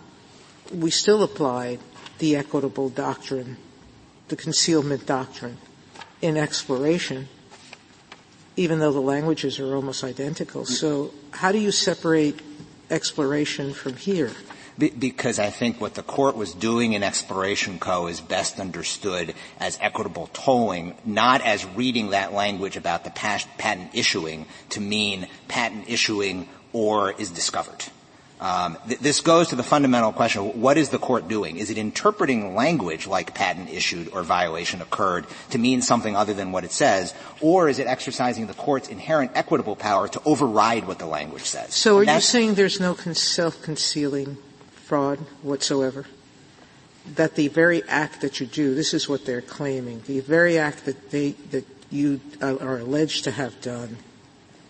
Speaker 3: we still apply the equitable doctrine, the concealment doctrine, in exploration, even though the languages are almost identical. So, how do you separate exploration from here?
Speaker 8: Be- because I think what the court was doing in Exploration Co. is best understood as equitable tolling, not as reading that language about the patent issuing to mean patent issuing or is discovered. Um, th- this goes to the fundamental question: What is the court doing? Is it interpreting language like patent issued or violation occurred to mean something other than what it says, or is it exercising the court's inherent equitable power to override what the language says?
Speaker 3: So, are you saying there's no self-concealing fraud whatsoever. That the very act that you do, this is what they're claiming, the very act that they, that you uh, are alleged to have done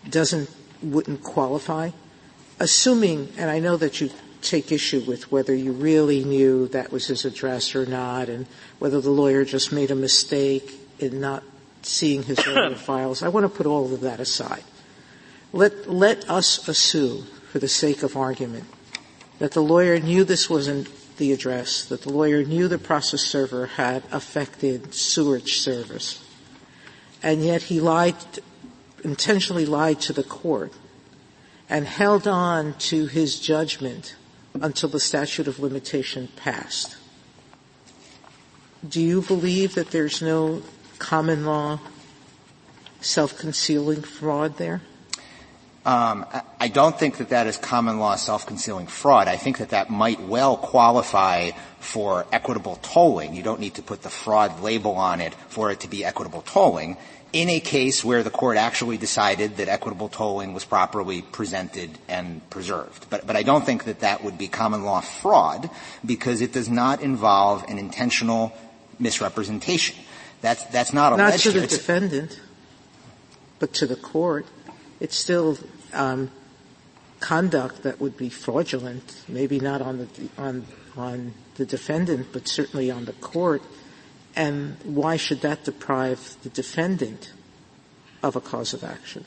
Speaker 3: doesn't, wouldn't qualify? Assuming, and I know that you take issue with whether you really knew that was his address or not, and whether the lawyer just made a mistake in not seeing his earlier files. I want to put all of that aside. Let, let us assume, for the sake of argument, that the lawyer knew this wasn't the address, that the lawyer knew the process server had affected sewage service, and yet he lied, intentionally lied to the court and held on to his judgment until the statute of limitation passed. Do you believe that there's no common law self-concealing fraud there?
Speaker 8: Um, I don't think that that is common law self-concealing fraud. I think that that might well qualify for equitable tolling. You don't need to put the fraud label on it for it to be equitable tolling in a case where the court actually decided that equitable tolling was properly presented and preserved. But, but I don't think that that would be common law fraud because it does not involve an intentional misrepresentation. That's, that's not alleged.
Speaker 3: Not to the defendant, but to the court. It's still um, conduct that would be fraudulent, maybe not on the, on, on the defendant, but certainly on the court. And why should that deprive the defendant of a cause of action?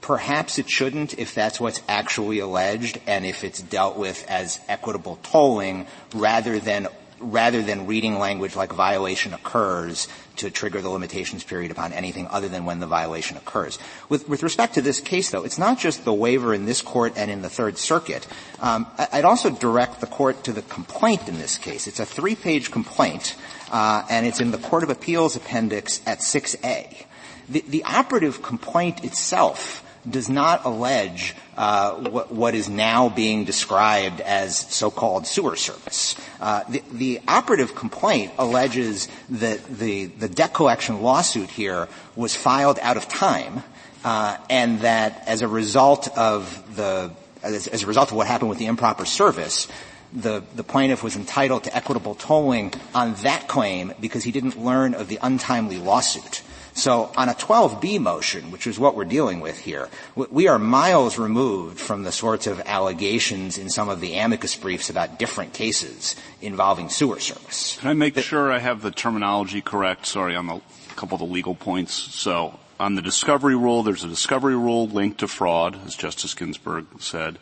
Speaker 8: Perhaps it shouldn't if that's what's actually alleged and if it's dealt with as equitable tolling rather than rather than reading language like violation occurs to trigger the limitations period upon anything other than when the violation occurs. With, with respect to this case, though, it's not just the waiver in this court and in the Third Circuit. Um, I'd also direct the court to the complaint in this case. It's a three-page complaint, uh, and it's in the Court of Appeals appendix at 6A. The, the operative complaint itself does not allege uh, what, what is now being described as so-called sewer service. Uh, the, the, operative complaint alleges that the, the debt collection lawsuit here was filed out of time, uh, and that as a result of the as, as, a result of what happened with the improper service, the, the plaintiff was entitled to equitable tolling on that claim because he didn't learn of the untimely lawsuit. So on a 12B motion, which is what we're dealing with here, we are miles removed from the sorts of allegations in some of the amicus briefs about different cases involving sewer service.
Speaker 4: Can I make sure I have the terminology correct? Sorry, on a couple of the legal points. So on the discovery rule, there's a discovery rule linked to fraud, as Justice Ginsburg said.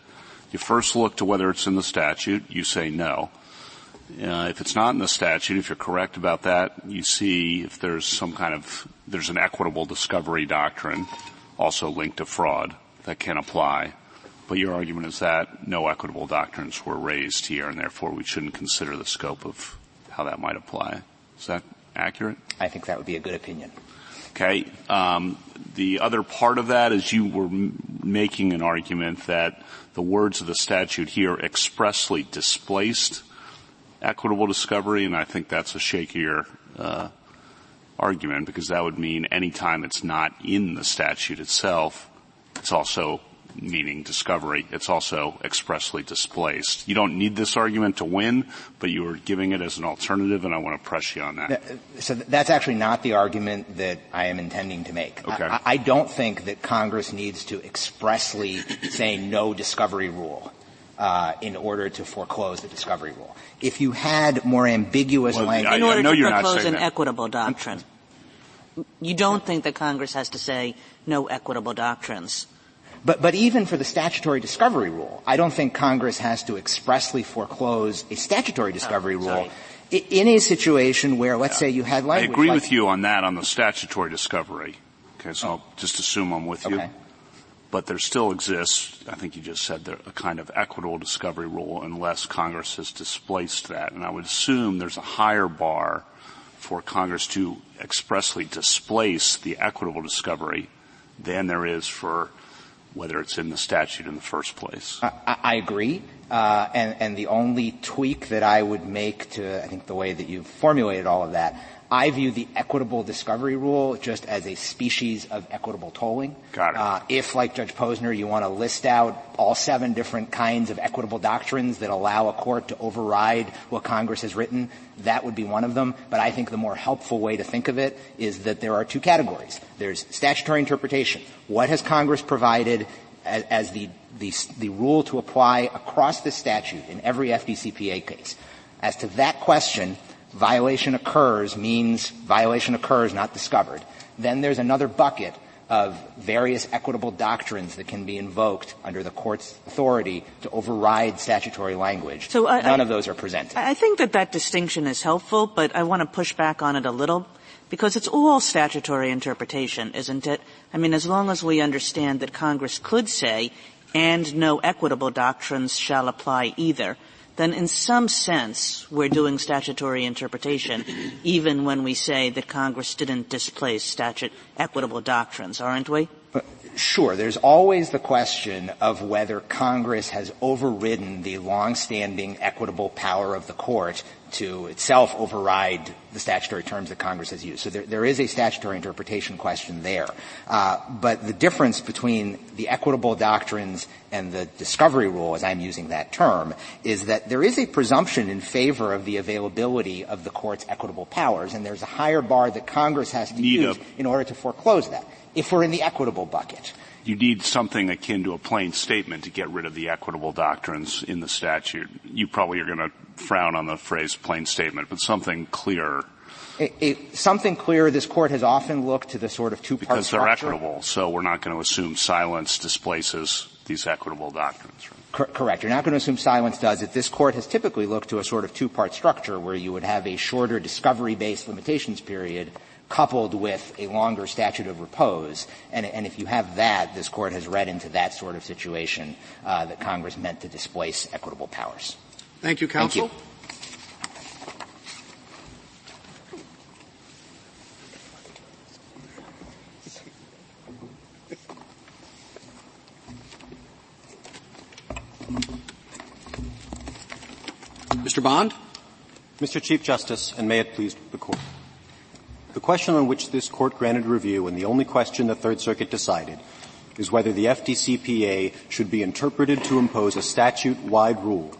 Speaker 4: You first look to whether it's in the statute. You say no. Uh, if it's not in the statute, if you're correct about that, you see if there's some kind of, there's an equitable discovery doctrine also linked to fraud that can apply. But your argument is that no equitable doctrines were raised here and therefore we shouldn't consider the scope of how that might apply. Is that accurate?
Speaker 8: I think that would be a good opinion.
Speaker 4: Okay. Um, the other part of that is you were m- making an argument that the words of the statute here expressly displaced equitable discovery, and I think that's a shakier uh, argument because that would mean any time it's not in the statute itself, it's also meaning discovery. It's also expressly displaced. You don't need this argument to win, but you were giving it as an alternative, and I want to press you on that.
Speaker 8: So that's actually not the argument that I am intending to make.
Speaker 4: Okay.
Speaker 8: I, I don't think that Congress needs to expressly say no discovery rule. Uh, in order to foreclose the discovery rule. If you had more ambiguous
Speaker 4: well,
Speaker 8: language,
Speaker 7: in order
Speaker 4: to
Speaker 7: foreclose an
Speaker 4: that.
Speaker 7: equitable doctrine, you don't think that Congress has to say no equitable doctrines.
Speaker 8: But, but even for the statutory discovery rule, I don't think Congress has to expressly foreclose a statutory discovery
Speaker 7: oh,
Speaker 8: rule in a situation where, let's yeah. say, you had language.
Speaker 4: I agree
Speaker 8: like,
Speaker 4: with you on that on the statutory discovery. Okay, so oh. I'll just assume I'm with
Speaker 8: okay.
Speaker 4: you but there still exists, I think you just said, there, a kind of equitable discovery rule unless Congress has displaced that. And I would assume there's a higher bar for Congress to expressly displace the equitable discovery than there is for whether it's in the statute in the first place.
Speaker 8: I, I agree. Uh, and, and the only tweak that I would make to, I think, the way that you've formulated all of that I view the equitable discovery rule just as a species of equitable tolling.
Speaker 4: Got it. Uh,
Speaker 8: if, like Judge Posner, you want to list out all seven different kinds of equitable doctrines that allow a court to override what Congress has written, that would be one of them. But I think the more helpful way to think of it is that there are two categories. There's statutory interpretation. What has Congress provided as, as the, the, the rule to apply across the statute in every FDCPA case? As to that question, violation occurs means violation occurs, not discovered. Then there's another bucket of various equitable doctrines that can be invoked under the court's authority to override statutory language. So I, None I, of those are presented.
Speaker 7: I think that that distinction is helpful, but I want to push back on it a little because it's all statutory interpretation, isn't it? I mean, as long as we understand that Congress could say, and no equitable doctrines shall apply either, then in some sense we're doing statutory interpretation even when we say that Congress didn't displace statute equitable doctrines, aren't we?
Speaker 8: Sure. There's always the question of whether Congress has overridden the longstanding equitable power of the court to itself override the statutory terms that Congress has used. So there, there is a statutory interpretation question there. Uh, but the difference between the equitable doctrines and the discovery rule, as I'm using that term, is that there is a presumption in favor of the availability of the court's equitable powers, and there's a higher bar that Congress has to
Speaker 4: Need
Speaker 8: use
Speaker 4: a,
Speaker 8: in order to foreclose that, if we're in the equitable bucket.
Speaker 4: You need something akin to a plain statement to get rid of the equitable doctrines in the statute. You probably are going to frown on the phrase plain statement, but something clear.
Speaker 8: It, it, something clear, this court has often looked to the sort of two-part
Speaker 4: Because they're
Speaker 8: structure.
Speaker 4: equitable, so we're not going to assume silence displaces these equitable doctrines. Right?
Speaker 8: Cor- correct. You're not going to assume silence does it. This court has typically looked to a sort of two-part structure where you would have a shorter discovery-based limitations period coupled with a longer statute of repose. And, and if you have that, this court has read into that sort of situation uh, that Congress meant to displace equitable powers.
Speaker 1: Thank you, counsel.
Speaker 8: Thank you.
Speaker 1: Mr. Bond?
Speaker 9: Mr. Chief Justice, and may it please the Court. The question on which this Court granted review, and the only question the Third Circuit decided, is whether the FDCPA should be interpreted to impose a statute-wide rule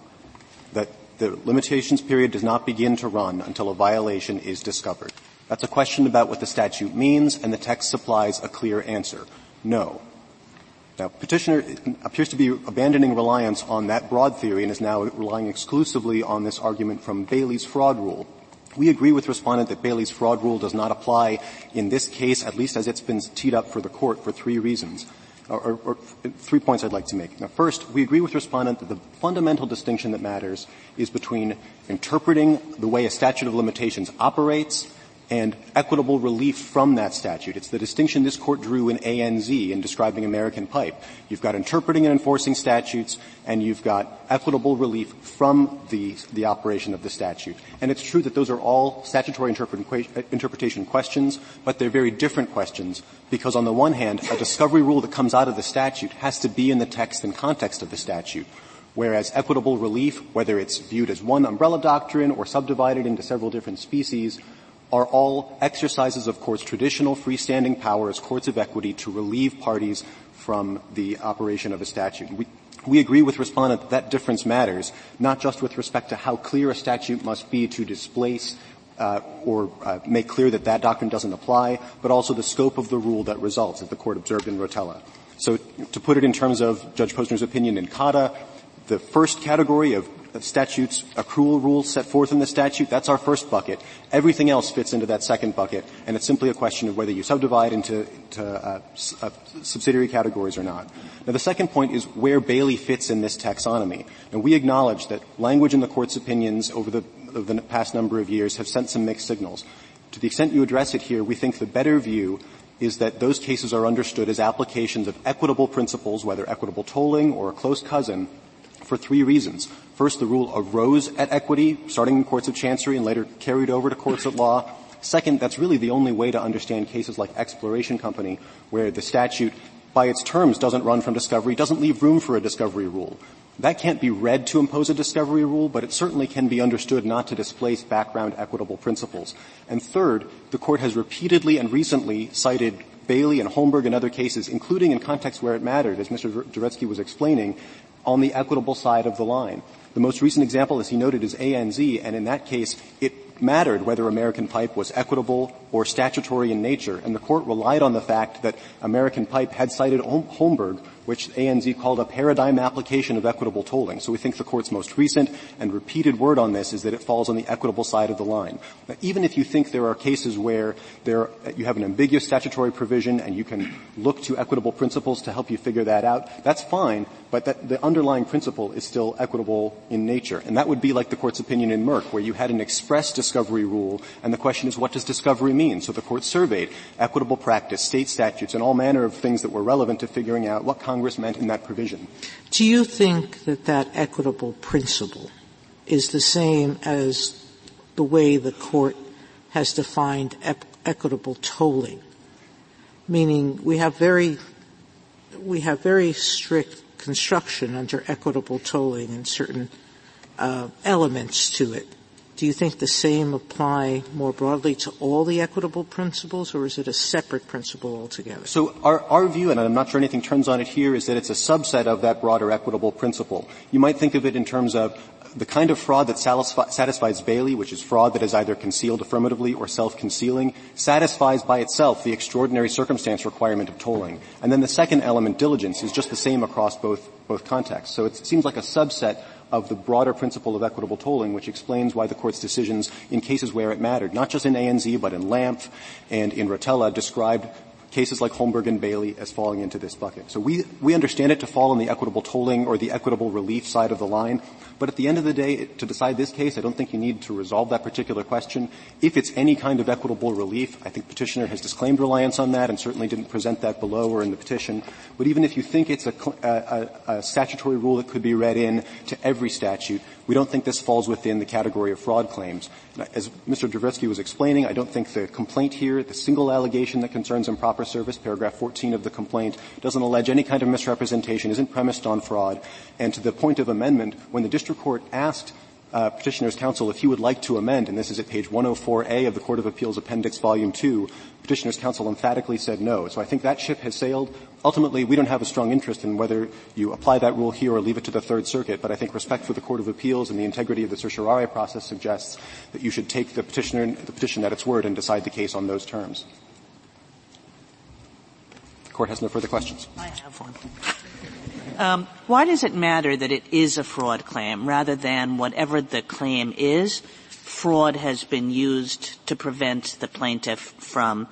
Speaker 9: that the limitations period does not begin to run until a violation is discovered. That's a question about what the statute means, and the text supplies a clear answer. No. Now, petitioner appears to be abandoning reliance on that broad theory and is now relying exclusively on this argument from Bailey's fraud rule. We agree with respondent that Bailey's fraud rule does not apply in this case, at least as it's been teed up for the court for three reasons. Or, or, or, three points I'd like to make. Now, first, we agree with respondent that the fundamental distinction that matters is between interpreting the way a statute of limitations operates and equitable relief from that statute. It's the distinction this court drew in ANZ in describing American Pipe. You've got interpreting and enforcing statutes, and you've got equitable relief from the, the operation of the statute. And it's true that those are all statutory interpretation questions, but they're very different questions because on the one hand, a discovery rule that comes out of the statute has to be in the text and context of the statute. Whereas equitable relief, whether it's viewed as one umbrella doctrine or subdivided into several different species, are all exercises of courts' traditional freestanding power as courts of equity to relieve parties from the operation of a statute. We, we agree with respondent that that difference matters, not just with respect to how clear a statute must be to displace uh, or uh, make clear that that doctrine doesn't apply, but also the scope of the rule that results, as the court observed in Rotella. So to put it in terms of Judge Posner's opinion in Cada, the first category of statutes, accrual rules set forth in the statute, that's our first bucket. Everything else fits into that second bucket, and it's simply a question of whether you subdivide into uh, uh, subsidiary categories or not. Now the second point is where Bailey fits in this taxonomy. And we acknowledge that language in the court's opinions over the, over the past number of years have sent some mixed signals. To the extent you address it here, we think the better view is that those cases are understood as applications of equitable principles, whether equitable tolling or a close cousin, for three reasons. First, the rule arose at equity, starting in courts of chancery and later carried over to courts of law. Second, that's really the only way to understand cases like Exploration Company, where the statute, by its terms, doesn't run from discovery, doesn't leave room for a discovery rule. That can't be read to impose a discovery rule, but it certainly can be understood not to displace background equitable principles. And third, the court has repeatedly and recently cited Bailey and Holmberg and other cases, including in contexts where it mattered, as Mr. Dvoretzky was explaining, on the equitable side of the line. The most recent example, as he noted, is ANZ, and in that case, it mattered whether American Pipe was equitable or statutory in nature, and the court relied on the fact that American Pipe had cited Holmberg which ANZ called a paradigm application of equitable tolling. So we think the court's most recent and repeated word on this is that it falls on the equitable side of the line. Now, even if you think there are cases where there, you have an ambiguous statutory provision and you can look to equitable principles to help you figure that out, that's fine, but that the underlying principle is still equitable in nature. And that would be like the court's opinion in Merck, where you had an express discovery rule, and the question is what does discovery mean? So the court surveyed equitable practice, state statutes, and all manner of things that were relevant to figuring out what Congress meant in that provision.
Speaker 3: Do you think that that equitable principle is the same as the way the court has defined equitable tolling? Meaning we have very we have very strict construction under equitable tolling and certain uh, elements to it. Do you think the same apply more broadly to all the equitable principles, or is it a separate principle altogether?
Speaker 9: So our, our view, and I'm not sure anything turns on it here, is that it's a subset of that broader equitable principle. You might think of it in terms of the kind of fraud that satisfies Bailey, which is fraud that is either concealed affirmatively or self-concealing, satisfies by itself the extraordinary circumstance requirement of tolling. And then the second element, diligence, is just the same across both, both contexts. So it seems like a subset of the broader principle of equitable tolling, which explains why the court's decisions in cases where it mattered, not just in ANZ, but in Lampf and in Rotella, described cases like Holmberg and Bailey as falling into this bucket. So we, we understand it to fall on the equitable tolling or the equitable relief side of the line, but at the end of the day, to decide this case, I don't think you need to resolve that particular question. If it's any kind of equitable relief, I think petitioner has disclaimed reliance on that and certainly didn't present that below or in the petition. But even if you think it's a, a, a statutory rule that could be read in to every statute, we don't think this falls within the category of fraud claims. As Mr. Dvoretzky was explaining, I don't think the complaint here, the single allegation that concerns improper service, paragraph 14 of the complaint, doesn't allege any kind of misrepresentation, isn't premised on fraud. And to the point of amendment, when the district court asked uh, petitioner's counsel if he would like to amend, and this is at page 104A of the Court of Appeals Appendix Volume 2, petitioner's counsel emphatically said no. So I think that ship has sailed. Ultimately, we don't have a strong interest in whether you apply that rule here or leave it to the Third Circuit, but I think respect for the Court of Appeals and the integrity of the certiorari process suggests that you should take the petitioner, the petition at its word and decide the case on those terms. The Court has no further questions.
Speaker 7: I have one. Um, why does it matter that it is a fraud claim rather than whatever the claim is, fraud has been used to prevent the plaintiff from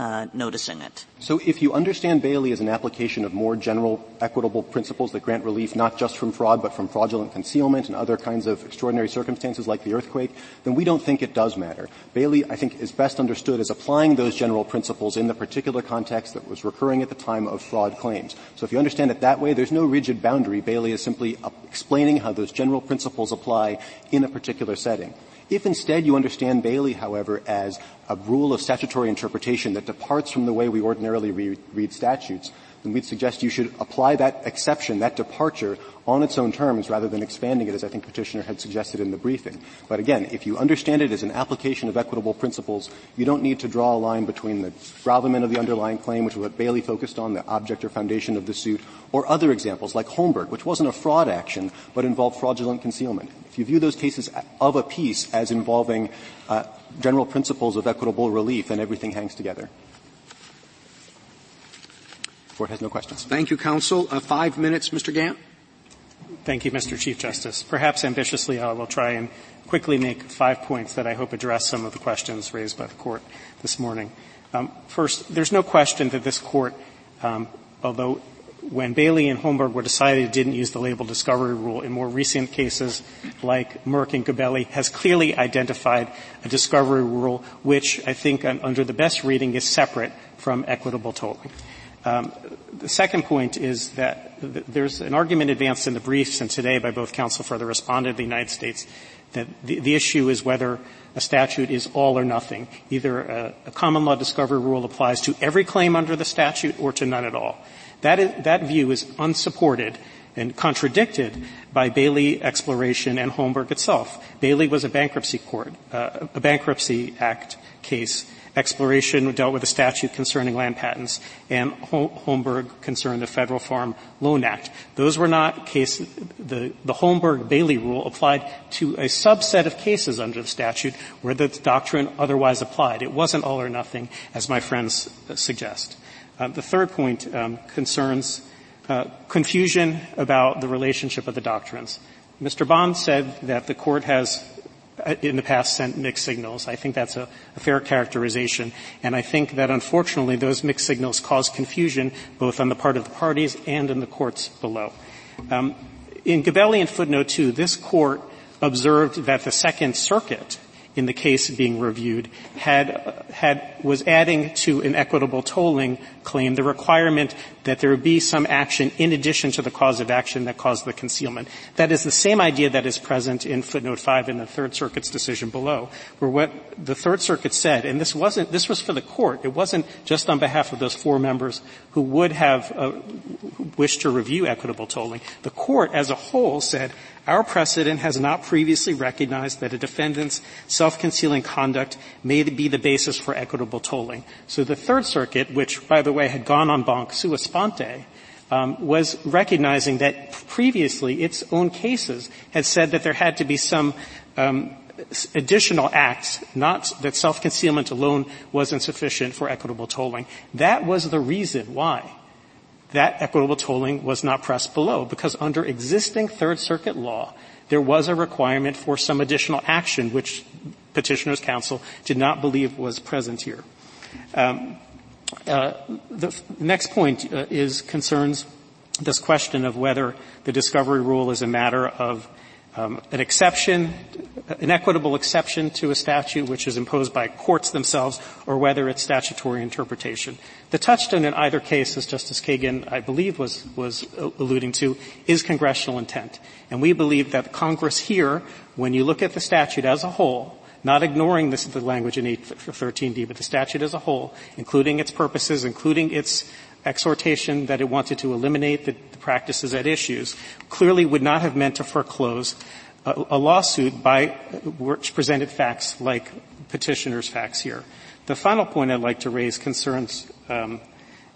Speaker 7: uh, noticing it.
Speaker 9: So if you understand Bailey as an application of more general equitable principles that grant relief not just from fraud but from fraudulent concealment and other kinds of extraordinary circumstances like the earthquake, then we don't think it does matter. Bailey, I think, is best understood as applying those general principles in the particular context that was recurring at the time of fraud claims. So if you understand it that way, there's no rigid boundary. Bailey is simply explaining how those general principles apply in a particular setting. If instead you understand Bailey, however, as a rule of statutory interpretation that departs from the way we ordinarily read, read statutes, then we'd suggest you should apply that exception, that departure, on its own terms rather than expanding it as I think petitioner had suggested in the briefing. But again, if you understand it as an application of equitable principles, you don't need to draw a line between the gravamen of the underlying claim, which is what Bailey focused on, the object or foundation of the suit, or other examples like Holmberg, which wasn't a fraud action but involved fraudulent concealment. If you view those cases of a piece as involving uh, general principles of equitable relief, then everything hangs together. Court has no questions.
Speaker 1: Thank you, counsel. Uh, five minutes, Mr. Gant.
Speaker 2: Thank you, Mr. Chief Justice. Perhaps ambitiously, I will try and quickly make five points that I hope address some of the questions raised by the court this morning. Um, first, there's no question that this court, um, although when Bailey and Holmberg were decided it didn't use the label discovery rule in more recent cases like Merck and Gabelli has clearly identified a discovery rule which I think under the best reading is separate from equitable tolling. Um, the second point is that there's an argument advanced in the briefs and today by both counsel for the respondent of the United States that the, the issue is whether a statute is all or nothing. Either a, a, common law discovery rule applies to every claim under the statute or to none at all. That, is, that view is unsupported and contradicted by Bailey Exploration and Holmberg itself. Bailey was a bankruptcy court, uh, a bankruptcy act case. Exploration dealt with a statute concerning land patents, and Holmberg concerned the Federal Farm Loan Act. Those were not cases. The, the Holmberg-Bailey rule applied to a subset of cases under the statute where the doctrine otherwise applied. It wasn't all or nothing, as my friends suggest. Uh, the third point um, concerns uh, confusion about the relationship of the doctrines. Mr. Bond said that the court has in the past sent mixed signals. I think that's a, a, fair characterization. And I think that unfortunately those mixed signals cause confusion both on the part of the parties and in the courts below. Um, in Gabelli and footnote 2, this court observed that the Second Circuit in the case being reviewed had, had, was adding to an equitable tolling claim the requirement that there be some action in addition to the cause of action that caused the concealment. That is the same idea that is present in footnote 5 in the Third Circuit's decision below, where what the Third Circuit said, and this wasn't, this was for the court, it wasn't just on behalf of those four members who would have uh, wished to review equitable tolling. The court as a whole said, our precedent has not previously recognized that a defendant's self-concealing conduct may be the basis for equitable tolling. So the Third Circuit, which, by the way, had gone en banc sua sponte, um, was recognizing that previously its own cases had said that there had to be some um, additional acts, not that self-concealment alone wasn't sufficient for equitable tolling. That was the reason why that equitable tolling was not pressed below because under existing Third Circuit law, there was a requirement for some additional action which petitioner's counsel did not believe was present here. Um, the next point uh, is concerns this question of whether the discovery rule is a matter of um, an exception, an equitable exception to a statute which is imposed by courts themselves, or whether it's statutory interpretation. The touchstone in either case, as Justice Kagan, I believe, was was alluding to, is congressional intent, and we believe that Congress here, when you look at the statute as a whole, not ignoring this, the language in 813D, but the statute as a whole, including its purposes, including its exhortation that it wanted to eliminate the, the practices at issues clearly would not have meant to foreclose a, a lawsuit by which presented facts like petitioner's facts here. The final point I'd like to raise concerns. Um,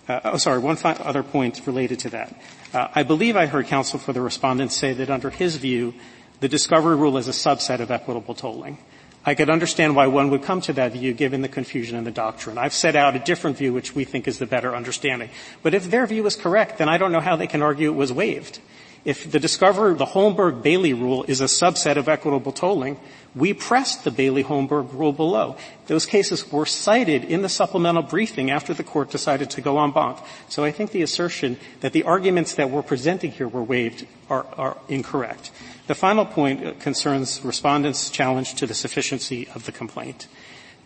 Speaker 2: uh, oh, sorry. One fi- other point related to that. Uh, I believe I heard counsel for the respondent say that under his view, the discovery rule is a subset of equitable tolling. I could understand why one would come to that view given the confusion in the doctrine. I've set out a different view which we think is the better understanding. But if their view is correct, then I don't know how they can argue it was waived. If the discovery, the Holmberg-Bailey rule is a subset of equitable tolling, we pressed the Bailey-Holmberg rule below. Those cases were cited in the supplemental briefing after the court decided to go en banc. So I think the assertion that the arguments that we're presenting here were waived are, are incorrect. The final point concerns respondents' challenge to the sufficiency of the complaint.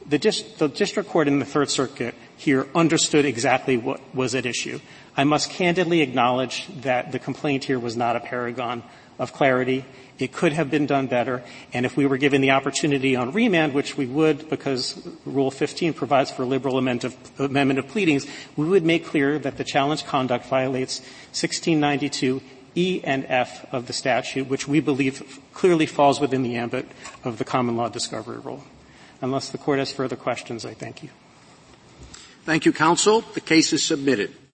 Speaker 2: The, dis- the, district court in the Third Circuit here understood exactly what was at issue. I must candidly acknowledge that the complaint here was not a paragon of clarity. It could have been done better, and if we were given the opportunity on remand, which we would because Rule 15 provides for liberal amendment of, amendment of pleadings, we would make clear that the challenge conduct violates 1692 E and F of the statute, which we believe clearly falls within the ambit of the common law discovery rule. Unless the court has further questions, I thank you.
Speaker 1: Thank you, counsel. The case is submitted.